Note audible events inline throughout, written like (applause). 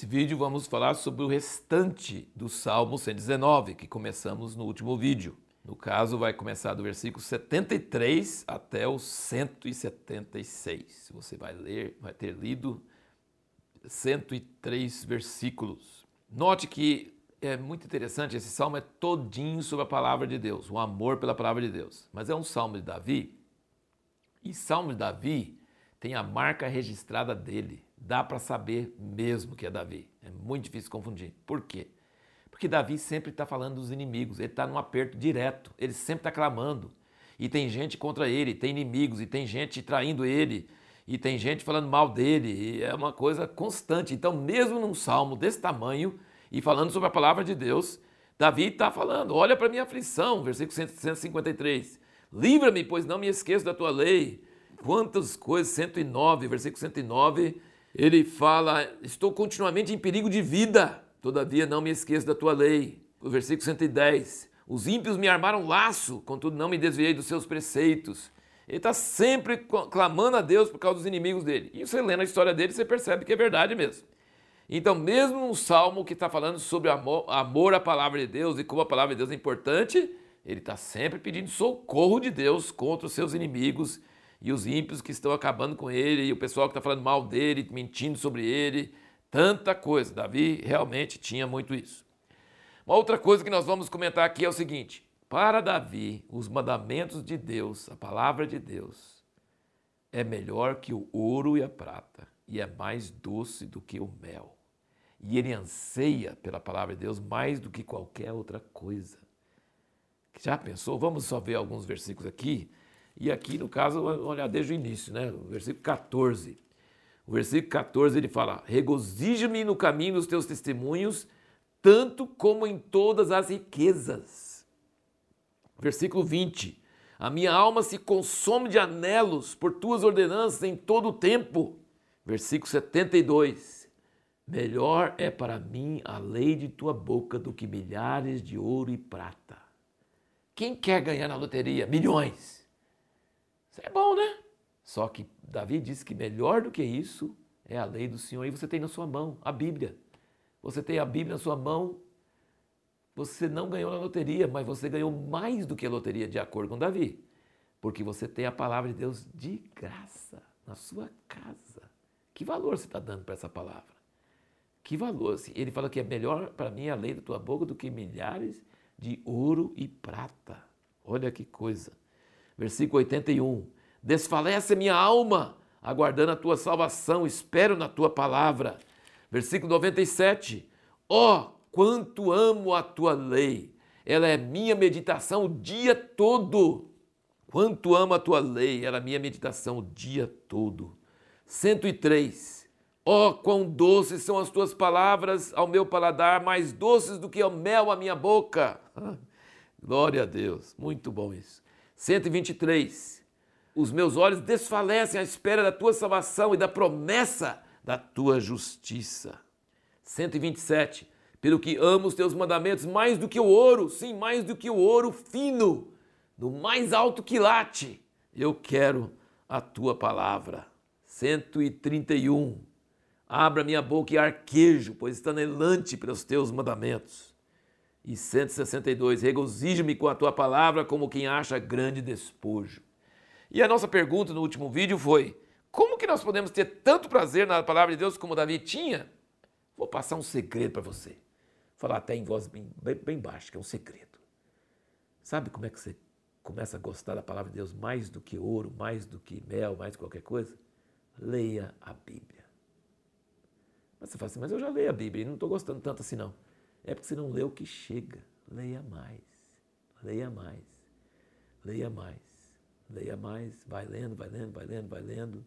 Nesse vídeo vamos falar sobre o restante do Salmo 119, que começamos no último vídeo. No caso, vai começar do versículo 73 até o 176. Você vai ler, vai ter lido 103 versículos. Note que é muito interessante, esse salmo é todinho sobre a palavra de Deus, o amor pela palavra de Deus. Mas é um salmo de Davi, e salmo de Davi tem a marca registrada dele. Dá para saber mesmo que é Davi. É muito difícil confundir. Por quê? Porque Davi sempre está falando dos inimigos, ele está num aperto direto, ele sempre está clamando. E tem gente contra ele, tem inimigos, e tem gente traindo ele, e tem gente falando mal dele, e é uma coisa constante. Então, mesmo num salmo desse tamanho, e falando sobre a palavra de Deus, Davi está falando: olha para a minha aflição, versículo 153. Livra-me, pois não me esqueço da tua lei. Quantas coisas, 109, versículo 109, ele fala: estou continuamente em perigo de vida Todavia não me esqueço da tua lei. O versículo 110. Os ímpios me armaram laço, contudo não me desviei dos seus preceitos. Ele está sempre clamando a Deus por causa dos inimigos dele. E você lendo a história dele, você percebe que é verdade mesmo. Então, mesmo um salmo que está falando sobre amor, amor à palavra de Deus e como a palavra de Deus é importante, ele está sempre pedindo socorro de Deus contra os seus inimigos e os ímpios que estão acabando com ele, e o pessoal que está falando mal dele, mentindo sobre ele, Tanta coisa. Davi realmente tinha muito isso. Uma outra coisa que nós vamos comentar aqui é o seguinte: para Davi, os mandamentos de Deus, a palavra de Deus, é melhor que o ouro e a prata, e é mais doce do que o mel. E ele anseia pela palavra de Deus mais do que qualquer outra coisa. Já pensou? Vamos só ver alguns versículos aqui. E aqui, no caso, olhar desde o início, né? O versículo 14. O versículo 14 ele fala: Regozija-me no caminho dos teus testemunhos, tanto como em todas as riquezas. Versículo 20: A minha alma se consome de anelos por tuas ordenanças em todo o tempo. Versículo 72: Melhor é para mim a lei de tua boca do que milhares de ouro e prata. Quem quer ganhar na loteria? Milhões. Isso é bom, né? Só que Davi disse que melhor do que isso é a lei do Senhor. E você tem na sua mão a Bíblia. Você tem a Bíblia na sua mão. Você não ganhou na loteria, mas você ganhou mais do que a loteria, de acordo com Davi. Porque você tem a palavra de Deus de graça na sua casa. Que valor você está dando para essa palavra? Que valor? Ele fala que é melhor para mim a lei da tua boca do que milhares de ouro e prata. Olha que coisa. Versículo 81. Desfalece minha alma, aguardando a tua salvação, espero na tua palavra. Versículo 97. Ó, oh, quanto amo a tua lei! Ela é minha meditação o dia todo. Quanto amo a tua lei, ela é minha meditação o dia todo. 103. Ó, oh, quão doces são as tuas palavras ao meu paladar, mais doces do que o mel à minha boca. (laughs) Glória a Deus, muito bom isso. 123. Os meus olhos desfalecem à espera da tua salvação e da promessa da tua justiça. 127. Pelo que amo os teus mandamentos mais do que o ouro, sim, mais do que o ouro fino, do mais alto quilate. Eu quero a tua palavra. 131. Abra minha boca e arquejo, pois está anelante pelos teus mandamentos. E 162. Regozijo-me com a tua palavra como quem acha grande despojo. E a nossa pergunta no último vídeo foi: como que nós podemos ter tanto prazer na palavra de Deus como Davi tinha? Vou passar um segredo para você. Vou falar até em voz bem, bem, bem baixa, que é um segredo. Sabe como é que você começa a gostar da palavra de Deus mais do que ouro, mais do que mel, mais do que qualquer coisa? Leia a Bíblia. Mas você fala assim, mas eu já leio a Bíblia e não estou gostando tanto assim não. É porque você não lê o que chega. Leia mais. Leia mais. Leia mais leia mais, vai lendo, vai lendo, vai lendo, vai lendo.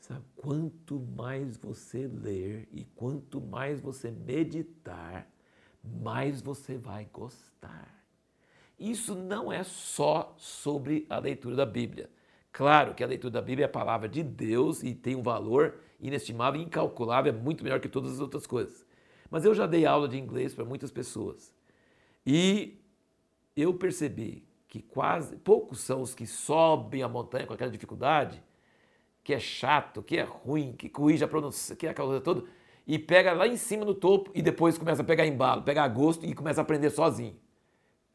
Sabe? Quanto mais você ler e quanto mais você meditar, mais você vai gostar. Isso não é só sobre a leitura da Bíblia. Claro que a leitura da Bíblia é a palavra de Deus e tem um valor inestimável, incalculável, é muito melhor que todas as outras coisas. Mas eu já dei aula de inglês para muitas pessoas. E eu percebi que quase poucos são os que sobem a montanha com aquela dificuldade, que é chato, que é ruim, que corrige a pronúncia, que é a causa toda, e pega lá em cima no topo e depois começa a pegar embalo, pegar gosto e começa a aprender sozinho.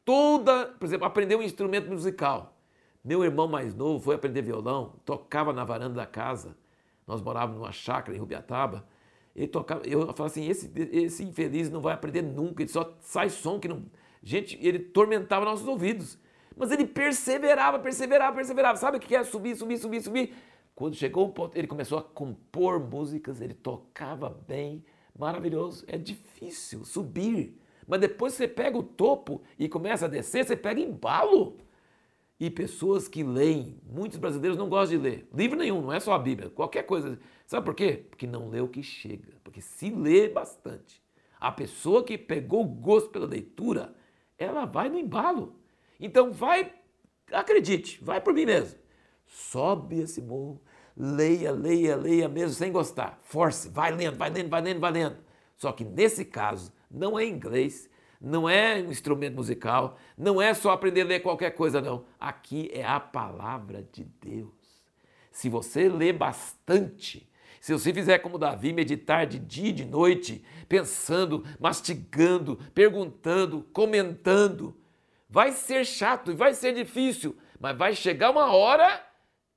Toda, por exemplo, aprender um instrumento musical. Meu irmão mais novo foi aprender violão, tocava na varanda da casa. Nós morávamos numa chácara em Rubiataba. Ele tocava, eu falava assim, esse, esse infeliz não vai aprender nunca, ele só sai som que não. Gente, ele tormentava nossos ouvidos. Mas ele perseverava, perseverava, perseverava. Sabe o que é? Subir, subir, subir, subir. Quando chegou um ponto, ele começou a compor músicas, ele tocava bem, maravilhoso. É difícil subir, mas depois você pega o topo e começa a descer, você pega embalo. E pessoas que leem, muitos brasileiros não gostam de ler. Livro nenhum, não é só a Bíblia, qualquer coisa. Sabe por quê? Porque não lê o que chega. Porque se lê bastante, a pessoa que pegou gosto pela leitura, ela vai no embalo. Então vai, acredite, vai por mim mesmo. Sobe esse morro, leia, leia, leia mesmo sem gostar. Force, vai lendo, vai lendo, vai lendo, vai lendo. Só que nesse caso, não é inglês, não é um instrumento musical, não é só aprender a ler qualquer coisa, não. Aqui é a palavra de Deus. Se você ler bastante, se você fizer como Davi, meditar de dia e de noite, pensando, mastigando, perguntando, comentando, vai ser chato e vai ser difícil, mas vai chegar uma hora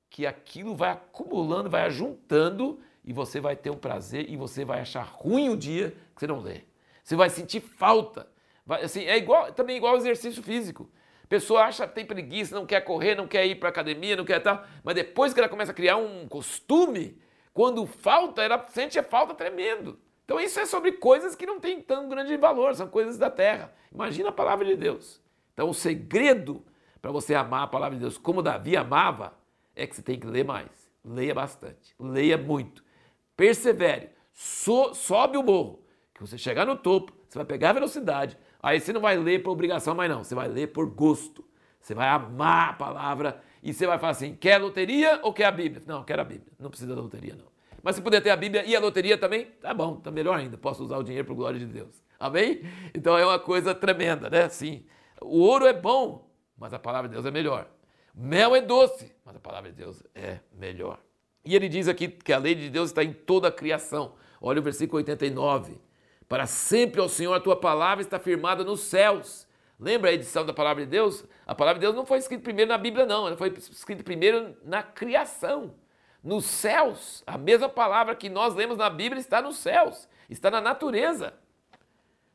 que aquilo vai acumulando, vai ajuntando e você vai ter um prazer e você vai achar ruim o dia que você não lê. Você vai sentir falta. Assim, é igual, também igual ao exercício físico. Pessoa acha que tem preguiça, não quer correr, não quer ir para academia, não quer tal, mas depois que ela começa a criar um costume, quando falta, ela sente a falta tremendo. Então isso é sobre coisas que não têm tão grande valor, são coisas da terra. Imagina a palavra de Deus. Então o segredo para você amar a palavra de Deus como Davi amava, é que você tem que ler mais. Leia bastante, leia muito. Persevere, so, sobe o morro, que você chegar no topo, você vai pegar a velocidade. Aí você não vai ler por obrigação mais não, você vai ler por gosto. Você vai amar a palavra e você vai falar assim: quer a loteria ou quer a Bíblia? Não, quero a Bíblia. Não precisa da loteria, não. Mas se puder ter a Bíblia e a loteria também, tá bom, tá melhor ainda. Posso usar o dinheiro para glória de Deus. Amém? Então é uma coisa tremenda, né? Sim. O ouro é bom, mas a palavra de Deus é melhor. Mel é doce, mas a palavra de Deus é melhor. E ele diz aqui que a lei de Deus está em toda a criação. Olha o versículo 89. Para sempre, ó Senhor, a tua palavra está firmada nos céus. Lembra a edição da palavra de Deus? A palavra de Deus não foi escrita primeiro na Bíblia, não. Ela foi escrita primeiro na criação. Nos céus. A mesma palavra que nós lemos na Bíblia está nos céus, está na natureza.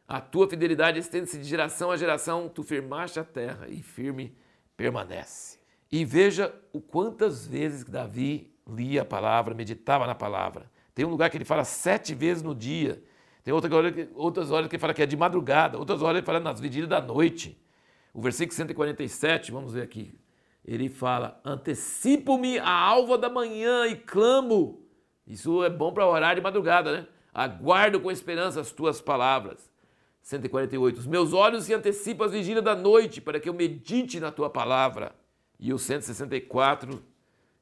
A tua fidelidade estende-se de geração a geração, tu firmaste a terra e firme permanece. E veja o quantas vezes Davi lia a palavra, meditava na palavra. Tem um lugar que ele fala sete vezes no dia. Tem outra hora, outras horas que fala que é de madrugada, outras horas ele fala nas vigílias da noite. O versículo 147, vamos ver aqui. Ele fala: Antecipo-me a alva da manhã e clamo. Isso é bom para orar de madrugada, né? Aguardo com esperança as tuas palavras. 148. Os meus olhos se antecipam às vigílias da noite para que eu medite na tua palavra. E o 164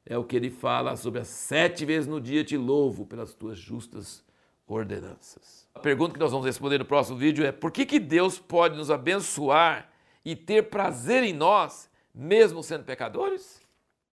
é o que ele fala sobre as sete vezes no dia te louvo pelas tuas justas ordenanças. A pergunta que nós vamos responder no próximo vídeo é: por que, que Deus pode nos abençoar e ter prazer em nós, mesmo sendo pecadores?